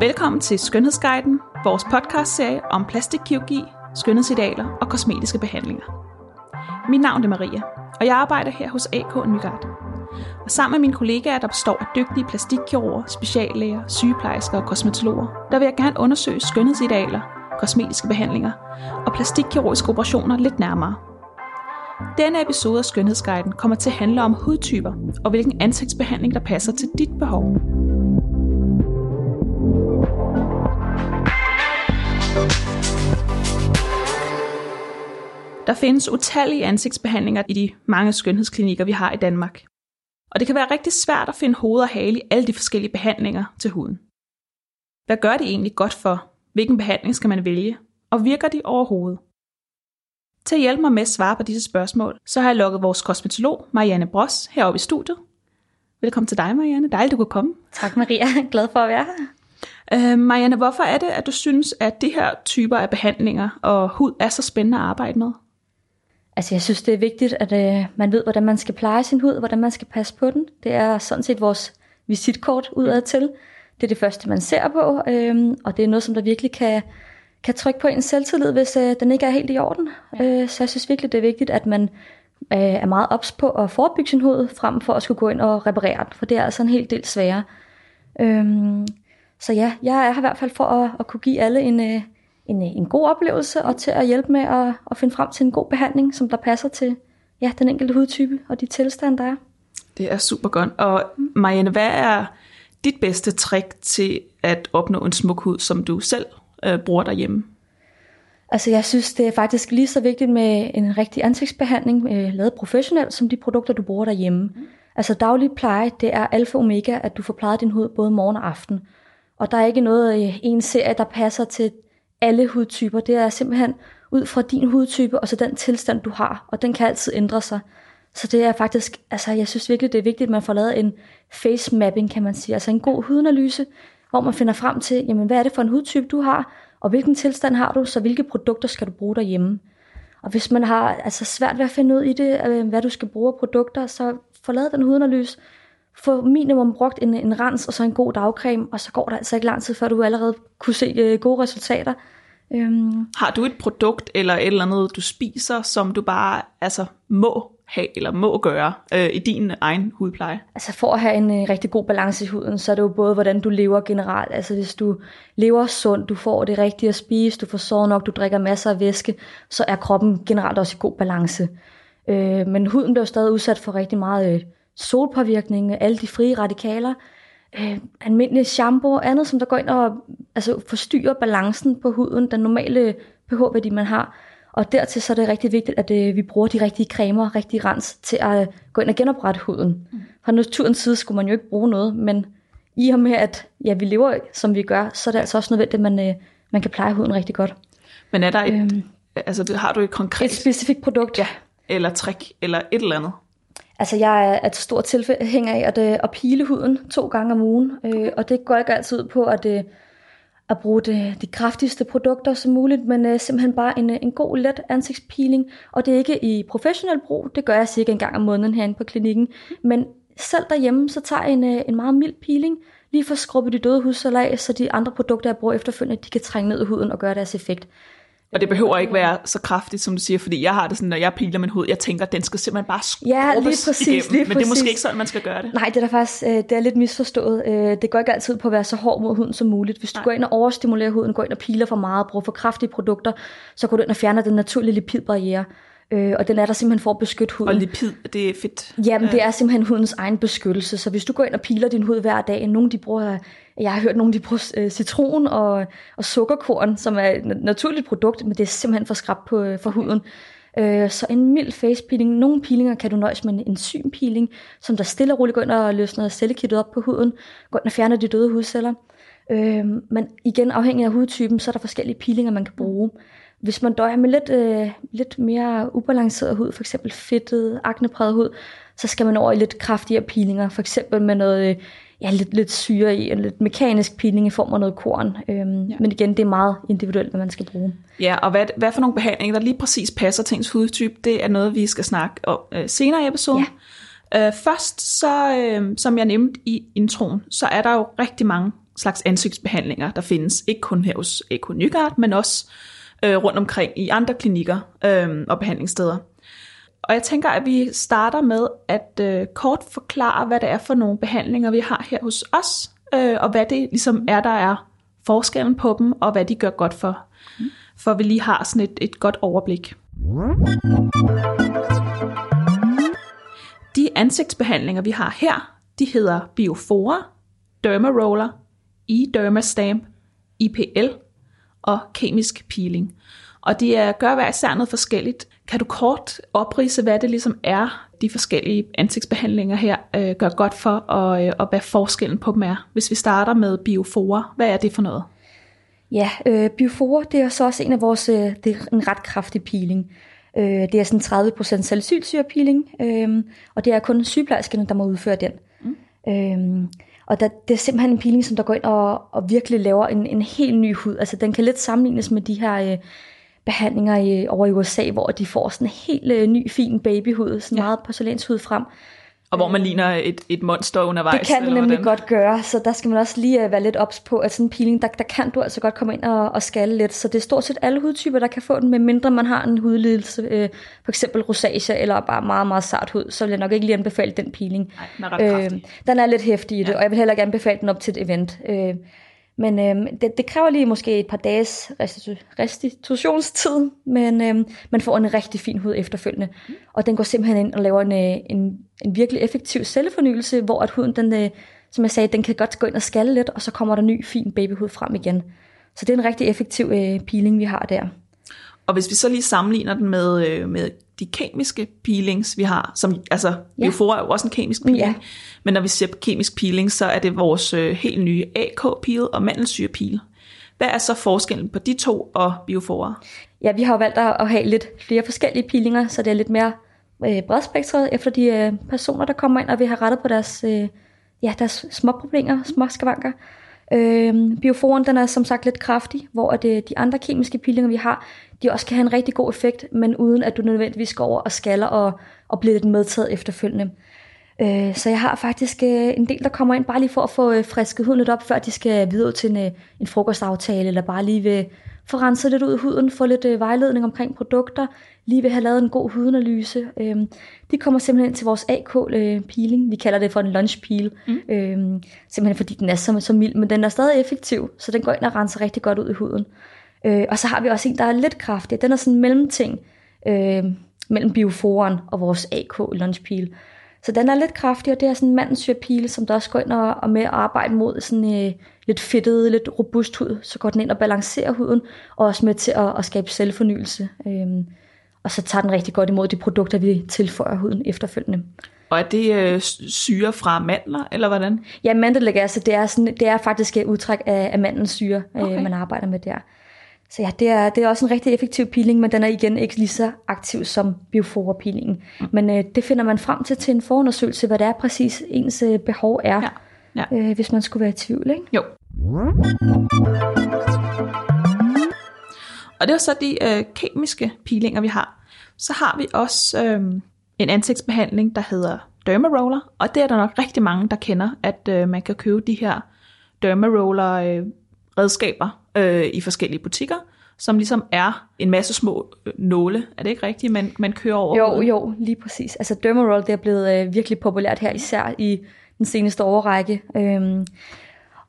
Velkommen til Skønhedsguiden, vores podcastserie om plastikkirurgi, skønhedsidealer og kosmetiske behandlinger. Mit navn er Maria, og jeg arbejder her hos AK Nygaard. Og sammen med mine kollegaer, der består af dygtige plastikkirurger, speciallæger, sygeplejersker og kosmetologer, der vil jeg gerne undersøge skønhedsidealer, kosmetiske behandlinger og plastikkirurgiske operationer lidt nærmere. Denne episode af Skønhedsguiden kommer til at handle om hudtyper og hvilken ansigtsbehandling, der passer til dit behov. Der findes utallige ansigtsbehandlinger i de mange skønhedsklinikker, vi har i Danmark. Og det kan være rigtig svært at finde hoved og hale i alle de forskellige behandlinger til huden. Hvad gør det egentlig godt for? Hvilken behandling skal man vælge? Og virker de overhovedet? Til at hjælpe mig med at svare på disse spørgsmål, så har jeg lukket vores kosmetolog, Marianne Bros, heroppe i studiet. Velkommen til dig, Marianne. Dejligt, du kunne komme. Tak, Maria. Glad for at være her. Øh, Marianne, hvorfor er det, at du synes, at de her typer af behandlinger og hud er så spændende at arbejde med? Altså, jeg synes, det er vigtigt, at øh, man ved, hvordan man skal pleje sin hud, hvordan man skal passe på den. Det er sådan set vores visitkort udad til. Det er det første, man ser på, øh, og det er noget, som der virkelig kan, kan trykke på ens selvtillid, hvis øh, den ikke er helt i orden. Ja. Øh, så jeg synes virkelig, det er vigtigt, at man øh, er meget ops på at forebygge sin hud, frem for at skulle gå ind og reparere den, for det er altså en hel del sværere. Øh, så ja, jeg er her i hvert fald for at, at kunne give alle en... Øh, en, en god oplevelse, og til at hjælpe med at, at finde frem til en god behandling, som der passer til ja, den enkelte hudtype og de tilstande, der er. Det er super godt. Og Marianne, hvad er dit bedste trick til at opnå en smuk hud, som du selv øh, bruger derhjemme? Altså jeg synes, det er faktisk lige så vigtigt med en rigtig ansigtsbehandling, øh, lavet professionelt, som de produkter, du bruger derhjemme. Mm. Altså daglig pleje, det er alfa og omega, at du får plejet din hud både morgen og aften. Og der er ikke noget øh, en serie, der passer til alle hudtyper. Det er simpelthen ud fra din hudtype, og så den tilstand, du har. Og den kan altid ændre sig. Så det er faktisk, altså jeg synes virkelig, det er vigtigt, at man får lavet en face mapping, kan man sige. Altså en god hudanalyse, hvor man finder frem til, jamen hvad er det for en hudtype, du har, og hvilken tilstand har du, så hvilke produkter skal du bruge derhjemme. Og hvis man har altså svært ved at finde ud i det, øh, hvad du skal bruge af produkter, så få lavet den hudanalyse, få minimum brugt en, en rens og så en god dagcreme, og så går der altså ikke lang tid, før du allerede kunne se øh, gode resultater. Øhm. Har du et produkt eller et eller andet, du spiser, som du bare altså må have eller må gøre øh, i din egen hudpleje? Altså for at have en øh, rigtig god balance i huden, så er det jo både, hvordan du lever generelt. Altså hvis du lever sundt, du får det rigtige at spise, du får sovet nok, du drikker masser af væske, så er kroppen generelt også i god balance. Øh, men huden bliver stadig udsat for rigtig meget øh, solpåvirkning, alle de frie radikaler, øh, almindelig shampoo og andet, som der går ind og altså, forstyrrer balancen på huden, den normale pH-værdi, man har. Og dertil så er det rigtig vigtigt, at øh, vi bruger de rigtige cremer, rigtig rens til at gå ind og genoprette huden. Mm. Fra naturens side skulle man jo ikke bruge noget, men i og med, at ja, vi lever, som vi gør, så er det altså også nødvendigt, at man, øh, man kan pleje huden rigtig godt. Men er der et, øhm, altså, har du et konkret... Et specifikt produkt? Ja, eller trick, eller et eller andet? Altså, jeg er et stort tilhænger af at, øh, at pile huden to gange om ugen, øh, og det går ikke altid på at, øh, at bruge det, de kraftigste produkter som muligt, men øh, simpelthen bare en, en god, let ansigtspeeling, og det er ikke i professionel brug, det gør jeg cirka en gang om måneden herinde på klinikken, men selv derhjemme, så tager jeg en, en meget mild peeling, lige for at skrubbe de døde hudceller af, så de andre produkter, jeg bruger efterfølgende, de kan trænge ned i huden og gøre deres effekt. Og det behøver ikke være så kraftigt, som du siger, fordi jeg har det sådan, når jeg piler min hud, jeg tænker, den skal simpelthen bare skrubbes ja, lige præcis, igennem. Lige præcis. Men det er måske ikke sådan, man skal gøre det. Nej, det er da faktisk øh, det er lidt misforstået. Øh, det går ikke altid på at være så hård mod huden som muligt. Hvis du Nej. går ind og overstimulerer huden, går ind og piler for meget, bruger for kraftige produkter, så går du ind og fjerner den naturlige lipidbarriere. Øh, og den er der simpelthen for at beskytte huden. Og lipid, det er fedt. Jamen, det er simpelthen hudens egen beskyttelse. Så hvis du går ind og piler din hud hver dag, nogen de bruger, jeg har hørt nogen de bruger øh, citron og, og sukkerkorn, som er et naturligt produkt, men det er simpelthen for skrab på, øh, for huden. Øh, så en mild face peeling. Nogle peelinger kan du nøjes med en enzympeeling, som der stille og roligt går ind og løsner cellekittet op på huden, går ind og fjerner de døde hudceller. Øh, men igen, afhængig af hudtypen, så er der forskellige peelinger, man kan bruge. Hvis man døjer med lidt, øh, lidt mere ubalanceret hud, f.eks. fedtet, aknepræget hud, så skal man over i lidt kraftigere peelinger, for eksempel med noget øh, ja, lidt, lidt syre i, en lidt mekanisk peeling i form af noget korn. Øhm, ja. Men igen, det er meget individuelt, hvad man skal bruge. Ja, og hvad, hvad for nogle behandlinger, der lige præcis passer til ens hudtype, det er noget, vi skal snakke om øh, senere i episoden. Ja. Øh, først, så, øh, som jeg nævnte i introen, så er der jo rigtig mange slags ansigtsbehandlinger, der findes, ikke kun her hos AK Nygaard, men også øh, rundt omkring i andre klinikker øh, og behandlingssteder. Og jeg tænker, at vi starter med at øh, kort forklare, hvad det er for nogle behandlinger, vi har her hos os, øh, og hvad det ligesom er, der er forskellen på dem, og hvad de gør godt for. Mm. For vi lige har sådan et, et godt overblik. De ansigtsbehandlinger, vi har her, de hedder Biofora, Dermaroller, E-Dermastamp, IPL og kemisk peeling. Og de er, gør hver især noget forskelligt. Kan du kort oprise, hvad det ligesom er, de forskellige ansigtsbehandlinger her øh, gør godt for, og, øh, og hvad forskellen på dem er? Hvis vi starter med Biofora, hvad er det for noget? Ja, øh, Biofora, det er så også en af vores, øh, det er en ret kraftig peeling. Øh, det er sådan 30% salicylsyrepeeling, øh, og det er kun sygeplejerskerne, der må udføre den. Mm. Øh, og der, det er simpelthen en peeling, som der går ind og, og virkelig laver en, en helt ny hud. Altså den kan lidt sammenlignes med de her øh, behandlinger i, over i USA, hvor de får sådan en helt øh, ny, fin babyhud, sådan ja. meget porcelænshud frem. Og hvor man ligner et, et monster undervejs? Det kan det nemlig hvordan? godt gøre, så der skal man også lige uh, være lidt ops på, at sådan en peeling, der, der kan du altså godt komme ind og, og skalle lidt. Så det er stort set alle hudtyper, der kan få den, medmindre man har en hudlidelse, øh, for eksempel rosacea eller bare meget, meget sart hud, så vil jeg nok ikke lige anbefale den peeling. Nej, den er ret øh, Den er lidt hæftig i det, ja. og jeg vil heller ikke anbefale den op til et event. Øh, men øhm, det, det kræver lige måske et par dages restitutionstid, men øhm, man får en rigtig fin hud efterfølgende. Mm. Og den går simpelthen ind og laver en, øh, en, en virkelig effektiv cellefornyelse, hvor at huden, den, øh, som jeg sagde, den kan godt gå ind og skalle lidt, og så kommer der ny fin babyhud frem igen. Så det er en rigtig effektiv øh, peeling, vi har der. Og hvis vi så lige sammenligner den med, øh, med de kemiske peelings, vi har, som altså ja. Biofora er jo også en kemisk peeling, ja. men når vi ser kemisk peeling, så er det vores øh, helt nye AK-peel og mandelsyre-peel. Hvad er så forskellen på de to og Biofora? Ja, vi har jo valgt at have lidt flere forskellige peelinger, så det er lidt mere øh, bredspektret efter de øh, personer, der kommer ind og vil have rettet på deres, øh, ja, deres små problemer, små skavanker. Øh, bioforen den er som sagt lidt kraftig, hvor at, øh, de andre kemiske peelinger, vi har, de også kan have en rigtig god effekt, men uden at du nødvendigvis går over og skaller og, og bliver lidt medtaget efterfølgende. Øh, så jeg har faktisk øh, en del, der kommer ind bare lige for at få øh, frisket huden lidt op, før de skal videre til en, øh, en frokostaftale, eller bare lige ved få renset lidt ud af huden, få lidt vejledning omkring produkter, lige ved have lavet en god hudanalyse. de kommer simpelthen til vores AK-peeling. Vi kalder det for en lunch peel. Mm. simpelthen fordi den er så, så mild, men den er stadig effektiv, så den går ind og renser rigtig godt ud i huden. Øh, og så har vi også en, der er lidt kraftig. Den er sådan en mellemting øh, mellem bioforen og vores AK lunchpeel. Så den er lidt kraftig, og det er sådan en mandensyrpil, som der også går ind og, og med at arbejde mod sådan øh, lidt fedtet, lidt robust hud. Så går den ind og balancerer huden, og også med til at, at skabe selvfornyelse. Øh, og så tager den rigtig godt imod de produkter, vi tilføjer huden efterfølgende. Og er det øh, syre fra mandler, eller hvordan? Ja, mandelgas, altså det er, sådan, det er faktisk et udtræk af, af mandelsyre, syre, øh, okay. øh, man arbejder med der. Så ja, det er, det er også en rigtig effektiv peeling, men den er igen ikke lige så aktiv som biofora-peelingen. Mm. Men øh, det finder man frem til til en forundersøgelse, hvad det er præcis ens øh, behov er, ja. Ja. Øh, hvis man skulle være i tvivl. Ikke? Jo. Og det er så de øh, kemiske peelinger, vi har. Så har vi også øh, en ansigtsbehandling, der hedder Dermaroller, og det er der nok rigtig mange, der kender, at øh, man kan købe de her Dermaroller øh, redskaber øh, i forskellige butikker, som ligesom er en masse små øh, nåle. Er det ikke rigtigt, man, man kører over? Jo, hovedet? jo, lige præcis. Altså Dermaroll, det er blevet øh, virkelig populært her, især i den seneste årrække. Øhm,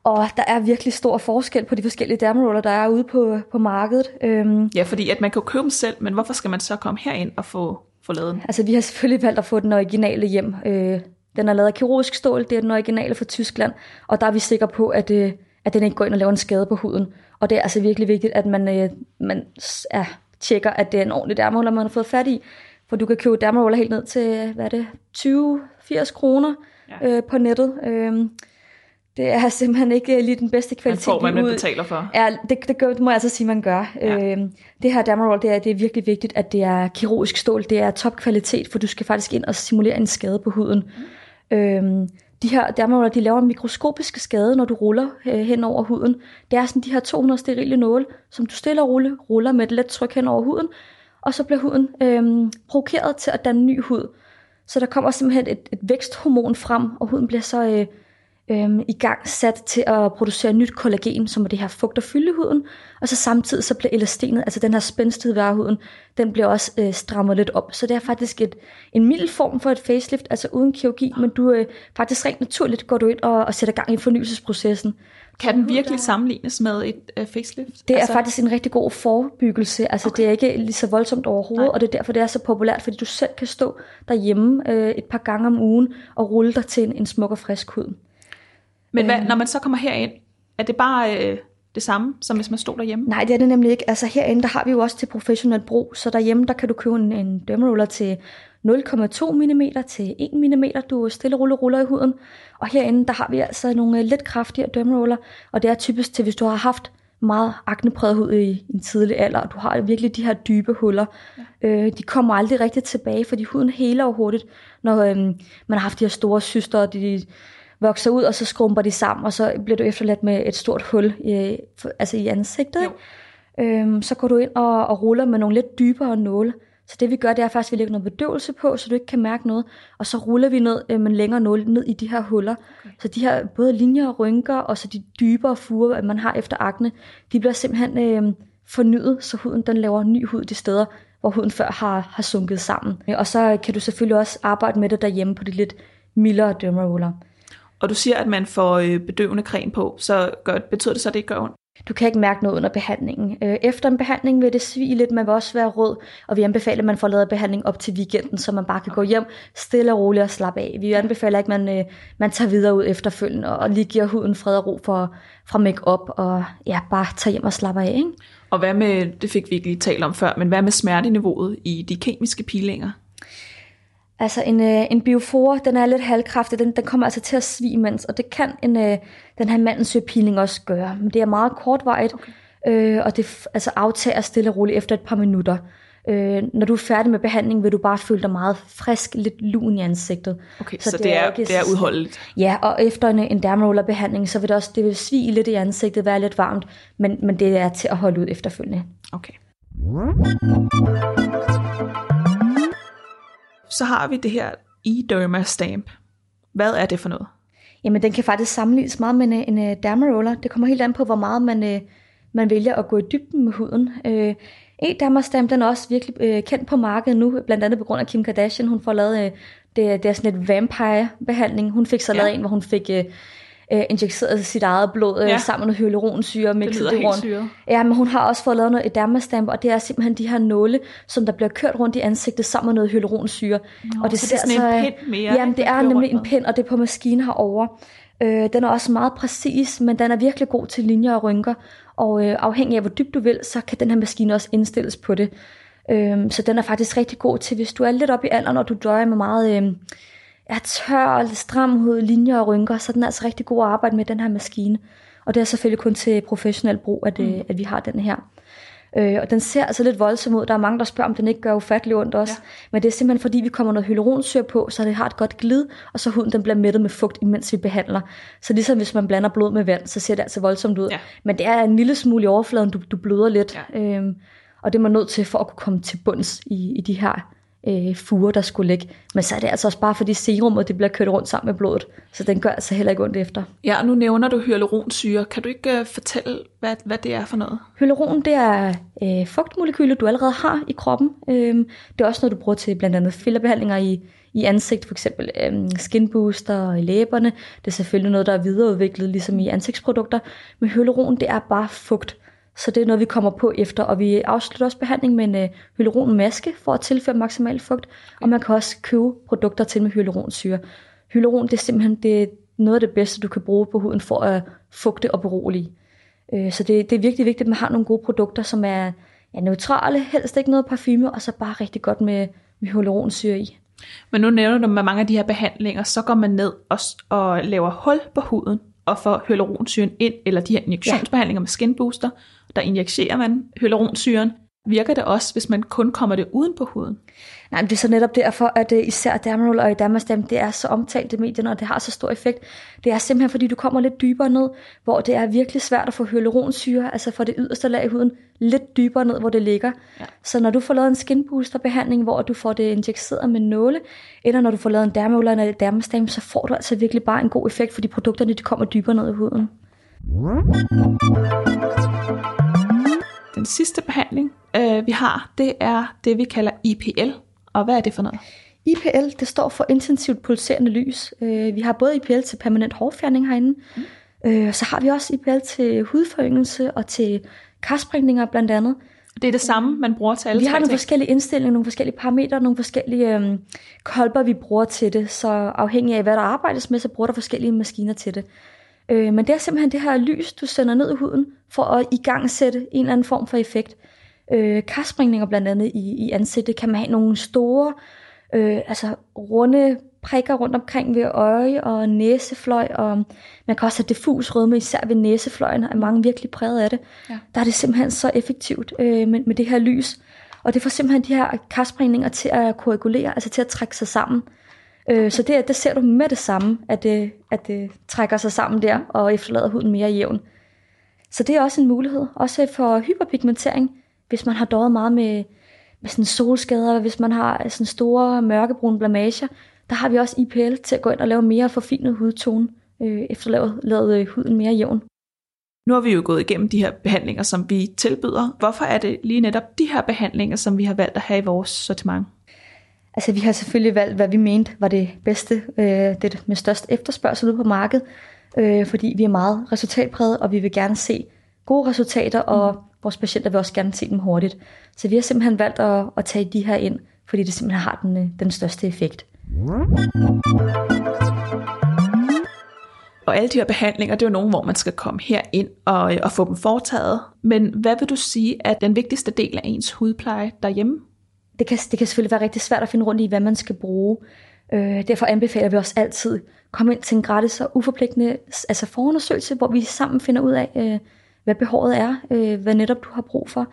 og der er virkelig stor forskel på de forskellige dermaroller, der er ude på, på markedet. Øhm, ja, fordi at man kan købe dem selv, men hvorfor skal man så komme herind og få, få lavet den? Altså vi har selvfølgelig valgt at få den originale hjem. Øh, den er lavet af kirurgisk stål, det er den originale fra Tyskland, og der er vi sikre på, at, øh, at den ikke går ind og laver en skade på huden. Og det er altså virkelig vigtigt, at man, øh, man ja, tjekker, at det er en ordentlig dermaroller, man har fået fat i. For du kan købe dermaroller helt ned til, hvad er det, 20-80 kroner ja. øh, på nettet. Øh, det er simpelthen ikke lige den bedste kvalitet. Man får, man, man betaler for. Ja, det, det, det må jeg altså sige, man gør. Ja. Øh, det her Dermarol, det er, det er virkelig vigtigt, at det er kirurgisk stål. Det er topkvalitet, for du skal faktisk ind og simulere en skade på huden. Mm. Øh, de her dermaroller, de laver en mikroskopisk skade, når du ruller øh, hen over huden. Det er sådan de her 200 sterile nåle, som du stille og rulle, ruller med et let tryk hen over huden, og så bliver huden øh, provokeret til at danne ny hud. Så der kommer simpelthen et, et væksthormon frem, og huden bliver så øh, øhm, i gang sat til at producere nyt kollagen, som er det her fugt og fylde huden, og så samtidig så bliver elastenet, altså den her spændstighed ved huden, den bliver også øh, strammet lidt op. Så det er faktisk et, en mild form for et facelift, altså uden kirurgi, men du øh, faktisk rent naturligt går du ind og, og sætter gang i fornyelsesprocessen. Kan den virkelig sammenlignes med et uh, facelift? Det er altså... faktisk en rigtig god forebyggelse. Altså okay. det er ikke lige så voldsomt overhovedet, Nej. og det er derfor, det er så populært, fordi du selv kan stå derhjemme øh, et par gange om ugen og rulle dig til en, en smuk og frisk hud. Men hvad, øhm. når man så kommer herind, er det bare øh, det samme, som hvis man stod derhjemme? Nej, det er det nemlig ikke. Altså herinde, der har vi jo også til professionel brug, så derhjemme, der kan du købe en, en dermaroller til 0,2 mm til 1 mm, du stille rulle ruller i huden. Og herinde, der har vi altså nogle øh, lidt kraftigere dermaroller, og det er typisk til, hvis du har haft meget aknepræget hud i en tidlig alder, og du har virkelig de her dybe huller. Ja. Øh, de kommer aldrig rigtig tilbage, fordi huden heler jo hurtigt, når øh, man har haft de her store syster, og de vokser ud, og så skrumper de sammen, og så bliver du efterladt med et stort hul i, altså i ansigtet. Øhm, så går du ind og, og ruller med nogle lidt dybere nåle. Så det vi gør, det er faktisk, at vi lægger noget bedøvelse på, så du ikke kan mærke noget. Og så ruller vi ned øh, med længere nåle ned i de her huller. Okay. Så de her både linjer og rynker, og så de dybere furer, man har efter akne, de bliver simpelthen øh, fornyet, så huden den laver ny hud de steder, hvor huden før har, har sunket sammen. Og så kan du selvfølgelig også arbejde med det derhjemme på de lidt mildere dermaroller. Og du siger, at man får øh, bedøvende creme på, så gør, betyder det så, at det ikke gør ondt? Du kan ikke mærke noget under behandlingen. Øh, efter en behandling vil det svige lidt, man vil også være rød, og vi anbefaler, at man får lavet behandling op til weekenden, så man bare kan gå hjem stille og roligt og slappe af. Vi anbefaler ikke, at man, øh, man tager videre ud efterfølgende og lige giver huden fred og ro for, fra make-up, og ja, bare tager hjem og slapper af. Ikke? Og hvad med, det fik vi ikke lige talt om før, men hvad med smerteniveauet i de kemiske pilinger? Altså en, øh, en biofor, den er lidt halvkraftig, den, den kommer altså til at svige mens, og det kan en, øh, den her mandensøgepeeling også gøre. Men det er meget kortvarigt, okay. øh, og det altså aftager stille og roligt efter et par minutter. Øh, når du er færdig med behandling, vil du bare føle dig meget frisk, lidt lun i ansigtet. Okay, så, så det, det, er, ikke, det er udholdeligt. Ja, og efter en, en dermaroller behandling, så vil det også det vil svige lidt i ansigtet, være lidt varmt, men, men det er til at holde ud efterfølgende. Okay så har vi det her e-derma stamp. Hvad er det for noget? Jamen, den kan faktisk sammenlignes meget med en, en, en dermaroller. Det kommer helt an på, hvor meget man, øh, man vælger at gå i dybden med huden. Øh, e-derma stamp, den er også virkelig øh, kendt på markedet nu, blandt andet på grund af Kim Kardashian. Hun får lavet, øh, det, det er sådan et vampire-behandling. Hun fik så ja. lavet en, hvor hun fik... Øh, øh, injiceret sit eget blod øh, ja. sammen med hyaluronsyre. Det lyder helt syre. Ja, men hun har også fået lavet noget edermastamp, og det er simpelthen de her nåle, som der bliver kørt rundt i ansigtet sammen med noget hyaluronsyre. Nå, og det, så ser det er sådan så, en pind mere? Jamen, det er nemlig en pind, og det er på maskinen herovre. Øh, den er også meget præcis, men den er virkelig god til linjer og rynker. Og øh, afhængig af, hvor dybt du vil, så kan den her maskine også indstilles på det. Øh, så den er faktisk rigtig god til, hvis du er lidt oppe i alderen, og du døjer med meget... Øh, er tør og stram hud, linjer og rynker, så den er altså rigtig god at arbejde med, den her maskine. Og det er selvfølgelig kun til professionel brug, at, mm. Øh, at vi har den her. Øh, og den ser altså lidt voldsom ud. Der er mange, der spørger, om den ikke gør ufattelig ondt også. Ja. Men det er simpelthen fordi, vi kommer noget hyaluronsyre på, så det har et godt glid, og så huden den bliver mættet med fugt, imens vi behandler. Så ligesom hvis man blander blod med vand, så ser det altså voldsomt ud. Ja. Men det er en lille smule i overfladen, du, du bløder lidt. Ja. Øhm, og det er man nødt til for at kunne komme til bunds i, i de her øh, fure, der skulle ligge. Men så er det altså også bare fordi serummet det bliver kørt rundt sammen med blodet, så den gør altså heller ikke ondt efter. Ja, og nu nævner du hyaluronsyre. Kan du ikke uh, fortælle, hvad, hvad det er for noget? Hyaluron, det er øh, fugtmolekyler, du allerede har i kroppen. Øh, det er også noget, du bruger til blandt andet fillerbehandlinger i, i ansigt, for eksempel øh, skin booster i læberne. Det er selvfølgelig noget, der er videreudviklet, ligesom i ansigtsprodukter. Men hyaluron, det er bare fugt. Så det er noget, vi kommer på efter, og vi afslutter også behandling med en øh, hyaluronmaske for at tilføre maksimal fugt, og man kan også købe produkter til med hyaluronsyre. Hyaluron det er simpelthen det er noget af det bedste, du kan bruge på huden for at fugte og berolige. Øh, så det, det er virkelig vigtigt, at man har nogle gode produkter, som er ja, neutrale, helst ikke noget parfume, og så bare rigtig godt med, med hyaluronsyre i. Men nu nævner du med mange af de her behandlinger, så går man ned og, og laver hul på huden og får hyaluronsyren ind, eller de her injektionsbehandlinger med skinbooster, der injicerer man hyaluronsyren, virker det også, hvis man kun kommer det uden på huden? Nej, men det er så netop derfor, at uh, især Dermaroll og Dermastem, det er så omtalt i medierne, og det har så stor effekt. Det er simpelthen, fordi du kommer lidt dybere ned, hvor det er virkelig svært at få hyaluronsyre, altså for det yderste lag i huden, lidt dybere ned, hvor det ligger. Ja. Så når du får lavet en skin booster behandling, hvor du får det injiceret med nåle, eller når du får lavet en Dermaroll eller en Dermastem, så får du altså virkelig bare en god effekt, fordi produkterne de kommer dybere ned i huden. Den sidste behandling, øh, vi har, det er det, vi kalder IPL. Og hvad er det for noget? IPL, det står for intensivt pulserende lys. Øh, vi har både IPL til permanent hårfjerning herinde, mm. øh, så har vi også IPL til hudforyngelse og til karsprængninger blandt andet. Det er det samme, man bruger til alle Vi har nogle ting. forskellige indstillinger, nogle forskellige parametre, nogle forskellige øhm, kolber, vi bruger til det. Så afhængig af, hvad der arbejdes med, så bruger der forskellige maskiner til det. Øh, men det er simpelthen det her lys, du sender ned i huden, for at i gang sætte en eller anden form for effekt. Øh, karspringninger blandt andet i, i ansigtet kan man have nogle store, øh, altså runde prikker rundt omkring ved øje og næsefløj, og man kan også have diffus rødme, især ved næsefløjen, er mange virkelig præget af det. Ja. Der er det simpelthen så effektivt øh, med, med det her lys. Og det får simpelthen de her karspringninger til at koagulere, altså til at trække sig sammen. Øh, så det, det ser du med det samme, at det, at det trækker sig sammen der og efterlader huden mere jævn. Så det er også en mulighed. Også for hyperpigmentering, hvis man har døjet meget med, med sådan solskader, hvis man har sådan store mørkebrune blamager, der har vi også IPL til at gå ind og lave mere forfinet hudtone, øh, efterlavet lavet huden mere jævn. Nu har vi jo gået igennem de her behandlinger, som vi tilbyder. Hvorfor er det lige netop de her behandlinger, som vi har valgt at have i vores sortiment? Altså vi har selvfølgelig valgt, hvad vi mente var det bedste, øh, det med størst efterspørgsel ude på markedet, øh, fordi vi er meget resultatpræget, og vi vil gerne se gode resultater, og mm. Vores patienter vil også gerne se dem hurtigt. Så vi har simpelthen valgt at, at tage de her ind, fordi det simpelthen har den, øh, den største effekt. Og alle de her behandlinger, det er jo nogle, hvor man skal komme her ind og, og få dem foretaget. Men hvad vil du sige er den vigtigste del af ens hudpleje derhjemme? det kan, det kan selvfølgelig være rigtig svært at finde rundt i, hvad man skal bruge. Øh, derfor anbefaler vi også altid at komme ind til en gratis og uforpligtende altså forundersøgelse, hvor vi sammen finder ud af, øh, hvad behovet er, øh, hvad netop du har brug for.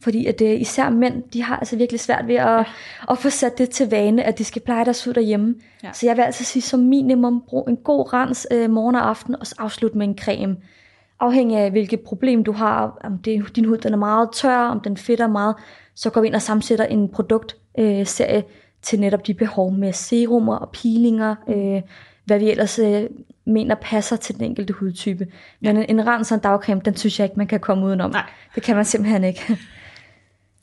Fordi at øh, især mænd, de har altså virkelig svært ved at, ja. at få sat det til vane, at de skal pleje deres hud derhjemme. Ja. Så jeg vil altså sige, som minimum, brug en god rens øh, morgen og aften, og afslutte med en creme. Afhængig af, hvilket problem du har, om det, din hud den er meget tør, om den fedter meget, så går vi ind og sammensætter en produktserie øh, til netop de behov med serumer og peelinger, øh, hvad vi ellers øh, mener passer til den enkelte hudtype. Men en, en rens og en dagcreme, den synes jeg ikke, man kan komme udenom. Nej. Det kan man simpelthen ikke.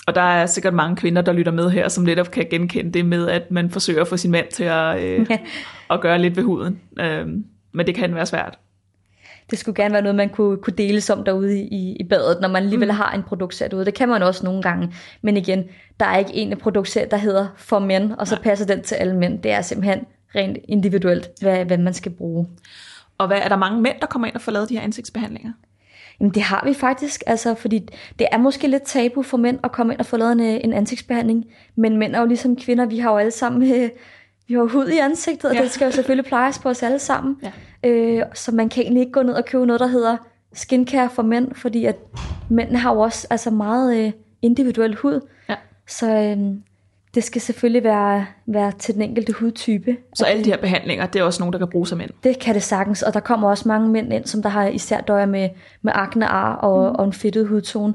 Og der er sikkert mange kvinder, der lytter med her, som netop kan genkende det med, at man forsøger at få sin mand til at, øh, ja. at gøre lidt ved huden. Øh, men det kan være svært det skulle gerne være noget, man kunne, kunne deles om derude i, i badet, når man alligevel mm. har en produktserie derude. Det kan man også nogle gange. Men igen, der er ikke en produktserie, der hedder for mænd, og så Nej. passer den til alle mænd. Det er simpelthen rent individuelt, hvad, hvad man skal bruge. Og hvad er der mange mænd, der kommer ind og får lavet de her ansigtsbehandlinger? Jamen det har vi faktisk, altså, fordi det er måske lidt tabu for mænd at komme ind og få lavet en, en ansigtsbehandling, men mænd er jo ligesom kvinder, vi har jo alle sammen øh, vi har hud i ansigtet, og ja. det skal jo selvfølgelig plejes på os alle sammen. Ja. Øh, så man kan egentlig ikke gå ned og købe noget, der hedder skincare for mænd, fordi at mænd har jo også altså meget øh, individuel hud. Ja. Så øh, det skal selvfølgelig være, være til den enkelte hudtype. Så alle de her behandlinger, det er også nogen, der kan bruge som mænd? Det kan det sagtens, og der kommer også mange mænd ind, som der har især døjer med, med akne, ar og, mm. og en fedtet hudtone.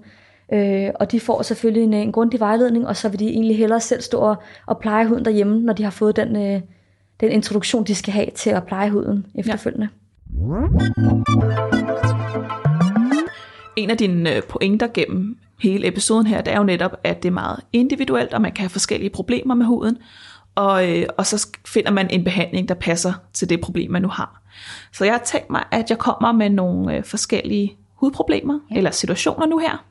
Øh, og de får selvfølgelig en, en grundig vejledning, og så vil de egentlig hellere selv stå og, og pleje huden derhjemme, når de har fået den, øh, den introduktion, de skal have til at pleje huden efterfølgende. Ja. En af dine øh, pointer gennem hele episoden her, det er jo netop, at det er meget individuelt, og man kan have forskellige problemer med huden, og, øh, og så finder man en behandling, der passer til det problem, man nu har. Så jeg har tænkt mig, at jeg kommer med nogle øh, forskellige hudproblemer, ja. eller situationer nu her,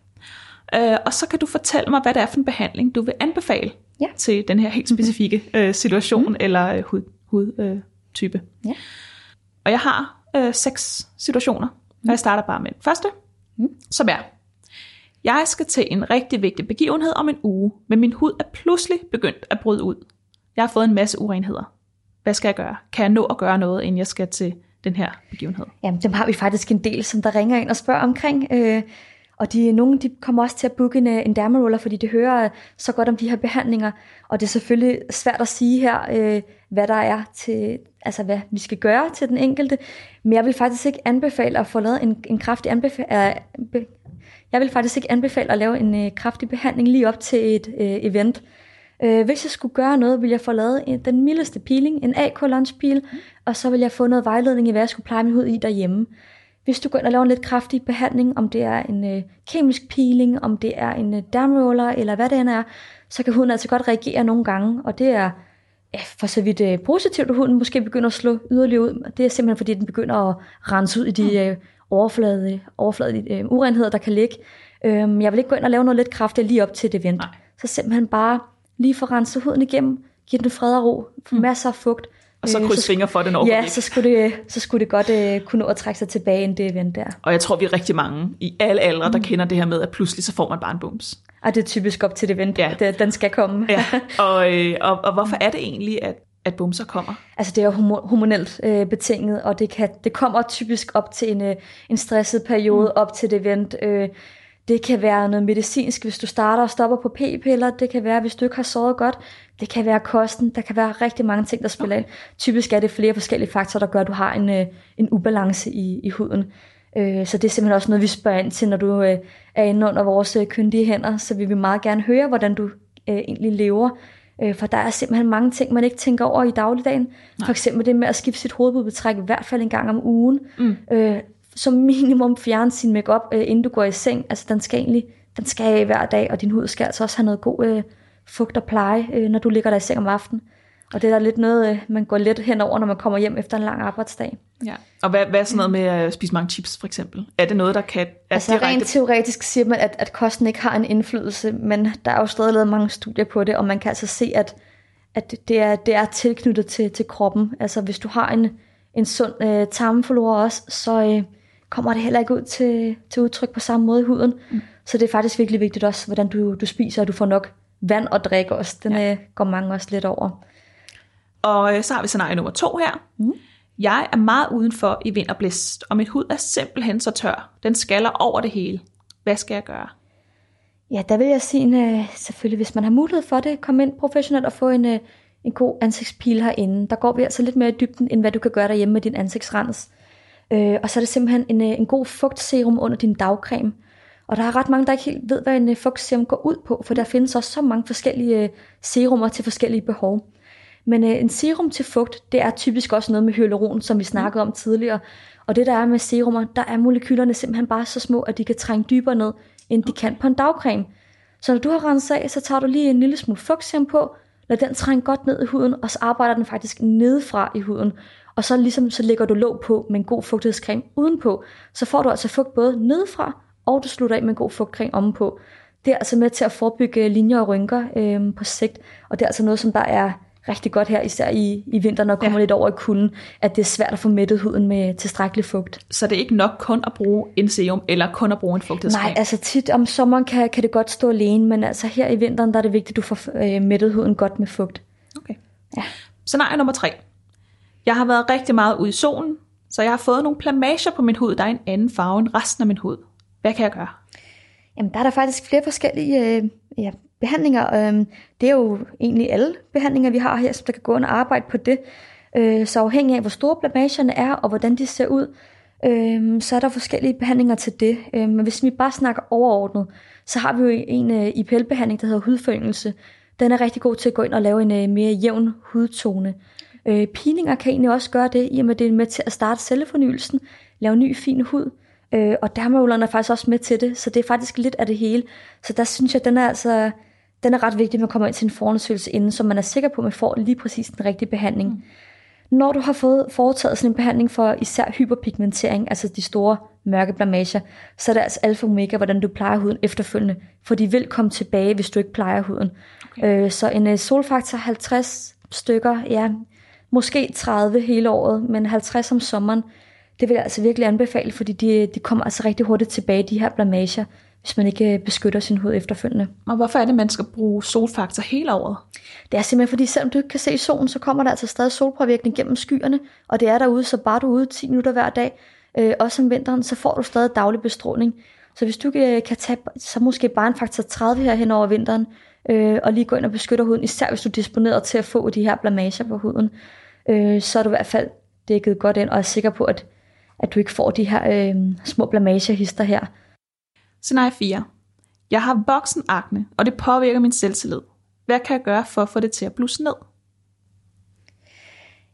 Øh, og så kan du fortælle mig, hvad det er for en behandling, du vil anbefale ja. til den her helt specifikke øh, situation mm. eller øh, hudtype. Hud, øh, type. ja. Og jeg har øh, seks situationer, mm. og jeg starter bare med den første, mm. som er, jeg skal til en rigtig vigtig begivenhed om en uge, men min hud er pludselig begyndt at bryde ud. Jeg har fået en masse urenheder. Hvad skal jeg gøre? Kan jeg nå at gøre noget, inden jeg skal til den her begivenhed? Jamen, dem har vi faktisk en del, som der ringer ind og spørger omkring. Øh, Og de, nogle de kommer også til at booke en, øh, en dermaroller, fordi de hører så godt om de her behandlinger. Og det er selvfølgelig svært at sige her, øh, hvad der er til, altså hvad vi skal gøre til den enkelte. Men jeg vil faktisk ikke anbefale at få lavet en, en kraftig anbefale, øh, jeg vil faktisk ikke anbefale at lave en øh, kraftig behandling lige op til et øh, event. Øh, hvis jeg skulle gøre noget, ville jeg få lavet en, den mildeste peeling, en AK peel, mm. og så vil jeg få noget vejledning i, hvad jeg skulle pleje min hud i derhjemme. Hvis du går ind og laver en lidt kraftig behandling, om det er en øh, kemisk peeling, om det er en øh, dermroller, eller hvad det end er, så kan huden altså godt reagere nogle gange, og det er ja, for så vidt øh, positivt, at huden måske begynder at slå yderligere ud. Det er simpelthen fordi, den begynder at rense ud i de mm. øh, overflade, overflade øh, urenheder, der kan ligge. Øh, jeg vil ikke gå ind og lave noget lidt kraftigt lige op til et event. Nej. Så simpelthen bare lige få renset huden igennem, give den fred og ro, få mm. masser af fugt, og så krydse fingre for, den overgår Ja, så skulle, det, så skulle det godt uh, kunne nå at trække sig tilbage ind det event der. Og jeg tror, vi er rigtig mange i alle aldre, der mm. kender det her med, at pludselig så får man bare en bums. Og det er typisk op til det event, ja. det, den skal komme. ja. og, øh, og, og hvorfor er det egentlig, at, at bumser kommer? Altså det er jo hormonelt øh, betinget, og det, kan, det kommer typisk op til en, øh, en stresset periode, mm. op til det event. Øh, det kan være noget medicinsk, hvis du starter og stopper på p-piller. Det kan være, hvis du ikke har sovet godt. Det kan være kosten. Der kan være rigtig mange ting, der spiller okay. ind. Typisk er det flere forskellige faktorer, der gør, at du har en, øh, en ubalance i, i huden. Øh, så det er simpelthen også noget, vi spørger ind til, når du øh, er inde under vores kyndige hænder. Så vil vi meget gerne høre, hvordan du egentlig lever. For der er simpelthen mange ting, man ikke tænker over i dagligdagen. Nej. For eksempel det med at skifte sit hovedbudbetræk i hvert fald en gang om ugen. Mm som minimum fjerne sin makeup øh, inden du går i seng. Altså den skal egentlig, den skal af hver dag, og din hud skal altså også have noget god øh, fugt og pleje, øh, når du ligger der i seng om aftenen. Og det er der lidt noget, øh, man går lidt henover, når man kommer hjem efter en lang arbejdsdag. Ja. Og hvad, hvad er sådan noget med at spise mange chips, for eksempel? Er det noget, der kan... Altså direkte... rent teoretisk siger man, at, at kosten ikke har en indflydelse, men der er jo stadig lavet mange studier på det, og man kan altså se, at, at det, er, det er tilknyttet til, til kroppen. Altså hvis du har en, en sund øh, tarmflora også, så, øh, kommer det heller ikke ud til, til udtryk på samme måde i huden. Mm. Så det er faktisk virkelig vigtigt også, hvordan du, du spiser, og du får nok vand og drik også. Den ja. Øh, går mange også lidt over. Og øh, så har vi scenarie nummer to her. Mm. Jeg er meget udenfor i vinterblæst, og mit hud er simpelthen så tør. Den skaller over det hele. Hvad skal jeg gøre? Ja, der vil jeg sige, uh, selvfølgelig hvis man har mulighed for det, kom ind professionelt og få en, uh, en god ansigtspil herinde. Der går vi altså lidt mere i dybden, end hvad du kan gøre derhjemme med din ansigtsrens. Øh, og så er det simpelthen en, øh, en god fugtserum under din dagcreme. Og der er ret mange, der ikke helt ved, hvad en øh, fugtserum går ud på, for der findes også så mange forskellige øh, serumer til forskellige behov. Men øh, en serum til fugt, det er typisk også noget med hyaluron, som vi snakkede om tidligere. Og det der er med serumer, der er molekylerne simpelthen bare så små, at de kan trænge dybere ned, end de kan på en dagcreme. Så når du har renset af, så tager du lige en lille smule fugtserum på, lad den trænge godt ned i huden, og så arbejder den faktisk nedefra i huden og så ligesom så lægger du låg på med en god fugtighedscreme udenpå, så får du altså fugt både nedefra, og du slutter af med en god fugtcreme ovenpå. Det er altså med til at forebygge linjer og rynker øh, på sigt, og det er altså noget, som der er rigtig godt her, især i, i vinteren, når kommer ja. lidt over i kulden, at det er svært at få mættet huden med tilstrækkelig fugt. Så det er ikke nok kun at bruge en serum, eller kun at bruge en fugtighedscreme? Nej, altså tit om sommeren kan, kan det godt stå alene, men altså her i vinteren, der er det vigtigt, at du får øh, mættet huden godt med fugt. Okay. Ja. Scenarie nummer tre. Jeg har været rigtig meget ude i solen, så jeg har fået nogle plamager på min hud, der er en anden farve end resten af min hud. Hvad kan jeg gøre? Jamen, der er der faktisk flere forskellige øh, ja, behandlinger. Øh, det er jo egentlig alle behandlinger, vi har her, som der kan gå ind og arbejde på det. Øh, så afhængig af, hvor store blamagerne er, og hvordan de ser ud, øh, så er der forskellige behandlinger til det. Øh, men hvis vi bare snakker overordnet, så har vi jo en øh, IPL-behandling, der hedder hudforyngelse. Den er rigtig god til at gå ind og lave en øh, mere jævn hudtone. Øh, pininger kan egentlig også gøre det, i og med det er med til at starte cellefornyelsen, lave ny fin hud. Øh, og dermarollerne er faktisk også med til det, så det er faktisk lidt af det hele. Så der synes jeg, at den er altså den er ret vigtig, at man kommer ind til en forundersøgelse inden, så man er sikker på, at man får lige præcis den rigtige behandling. Mm. Når du har fået foretaget sådan en behandling for især hyperpigmentering, altså de store mørke blamager, så er det altså alfa omega, hvordan du plejer huden efterfølgende, for de vil komme tilbage, hvis du ikke plejer huden. Okay. Øh, så en uh, solfaktor 50 stykker, ja, måske 30 hele året, men 50 om sommeren, det vil jeg altså virkelig anbefale, fordi de, de kommer altså rigtig hurtigt tilbage, de her blamager, hvis man ikke beskytter sin hud efterfølgende. Og hvorfor er det, man skal bruge solfaktor hele året? Det er simpelthen fordi, selvom du ikke kan se solen, så kommer der altså stadig solpåvirkning gennem skyerne, og det er derude, så bare du er ude 10 minutter hver dag, øh, også om vinteren, så får du stadig daglig bestråling. Så hvis du øh, kan tage så måske bare en faktor 30 her hen over vinteren, øh, og lige gå ind og beskytte huden, især hvis du er disponeret til at få de her blamager på huden, øh, så er du i hvert fald dækket godt ind, og er sikker på, at, at du ikke får de her øh, små blamagehister her. Scenarie 4. Jeg har voksen akne, og det påvirker min selvtillid. Hvad kan jeg gøre for at få det til at blusse ned?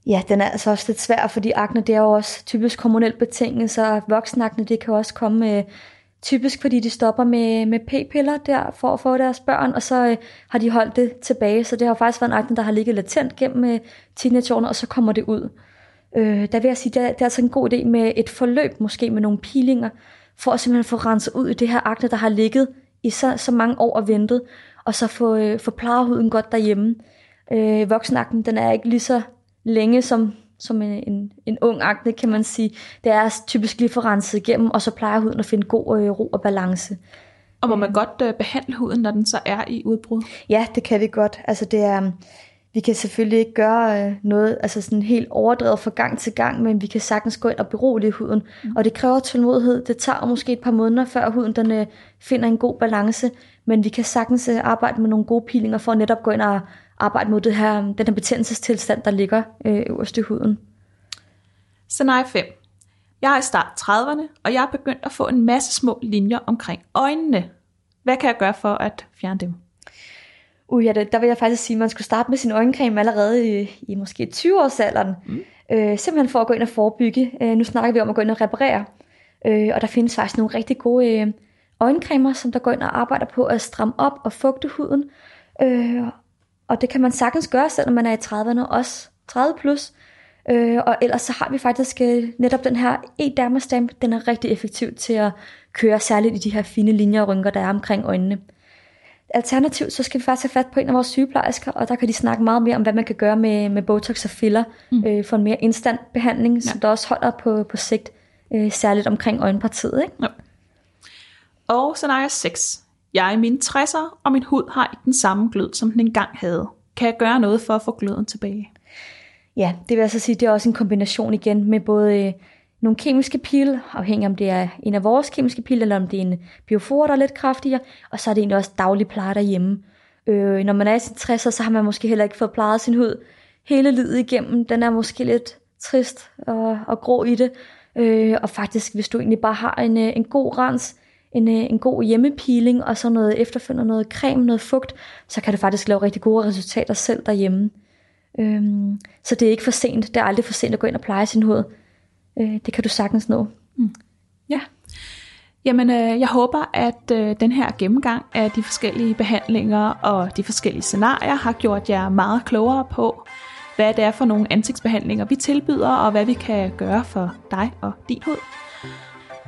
Ja, den er altså også lidt svær, fordi akne det er jo også typisk hormonelt betinget, så voksenakne det kan også komme øh, typisk, fordi de stopper med, med p-piller der for at få deres børn, og så øh, har de holdt det tilbage, så det har faktisk været en akne, der har ligget latent gennem øh, teenageårene, og så kommer det ud. Øh, der vil jeg sige, det er, det er altså en god idé med et forløb, måske med nogle pilinger, for at simpelthen få renset ud i det her akne, der har ligget i så, så mange år og ventet, og så få, øh, få plejet huden godt derhjemme. Øh, voksenakten, den er ikke lige så længe som, som en, en, en ung akne, kan man sige. Det er typisk lige for renset igennem, og så plejer huden at finde god øh, ro og balance. Og må man godt øh, behandle huden, når den så er i udbrud? Ja, det kan vi godt. Altså det er, vi kan selvfølgelig ikke gøre øh, noget altså sådan helt overdrevet fra gang til gang, men vi kan sagtens gå ind og berolige huden. Mm. Og det kræver tålmodighed. Det tager måske et par måneder, før huden den, øh, finder en god balance. Men vi kan sagtens øh, arbejde med nogle gode pilinger for at netop gå ind og arbejde mod det her, den her betændelsestilstand, der ligger øh, øverst i huden. Scenarie 5. Jeg er i start 30'erne, og jeg er begyndt at få en masse små linjer omkring øjnene. Hvad kan jeg gøre for at fjerne dem? Uh, ja, der vil jeg faktisk sige, at man skulle starte med sin øjencreme allerede i, i måske 20-årsalderen. Mm. Øh, simpelthen for at gå ind og forebygge. Øh, nu snakker vi om at gå ind og reparere. Øh, og der findes faktisk nogle rigtig gode øh, øjencremer, som der går ind og arbejder på at stramme op og fugte huden. Øh, og det kan man sagtens gøre, selvom man er i 30'erne, også 30 plus. Øh, og ellers så har vi faktisk øh, netop den her e-dermastamp, den er rigtig effektiv til at køre særligt i de her fine linjer og rynker, der er omkring øjnene. Alternativt, så skal vi faktisk have fat på en af vores sygeplejersker, og der kan de snakke meget mere om, hvad man kan gøre med, med Botox og filler, mm. øh, for en mere instant behandling, ja. som der også holder på, på sigt, øh, særligt omkring øjenpartiet. Ikke? Ja. Og scenarie 6. Jeg er i mine 60'er, og min hud har ikke den samme glød, som den engang havde. Kan jeg gøre noget for at få gløden tilbage? Ja, det vil altså sige, det er også en kombination igen med både øh, nogle kemiske pil, afhængig om det er en af vores kemiske pil, eller om det er en biofor, der er lidt kraftigere, og så er det egentlig også daglig pleje derhjemme. Øh, når man er i sin 60'er, så har man måske heller ikke fået plejet sin hud hele livet igennem. Den er måske lidt trist og, og grå i det. Øh, og faktisk, hvis du egentlig bare har en, øh, en god rens, en, øh, en god hjemmepeeling, og så noget efterfølgende noget creme, noget fugt, så kan du faktisk lave rigtig gode resultater selv derhjemme. Øhm, så det er ikke for sent. Det er aldrig for sent at gå ind og pleje sin hud. Øh, det kan du sagtens nå. Mm. Ja. Jamen, øh, jeg håber, at øh, den her gennemgang af de forskellige behandlinger og de forskellige scenarier har gjort jer meget klogere på, hvad det er for nogle ansigtsbehandlinger, vi tilbyder, og hvad vi kan gøre for dig og din hud.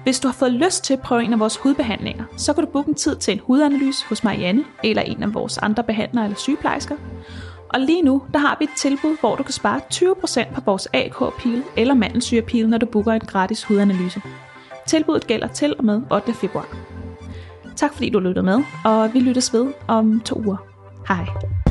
Hvis du har fået lyst til at prøve en af vores hudbehandlinger, så kan du booke en tid til en hudanalyse hos Marianne eller en af vores andre behandlere eller sygeplejersker. Og lige nu, der har vi et tilbud, hvor du kan spare 20% på vores AK-pil eller mandelsyrepil, når du booker en gratis hudanalyse. Tilbuddet gælder til og med 8. februar. Tak fordi du lyttede med, og vi lyttes ved om to uger. Hej.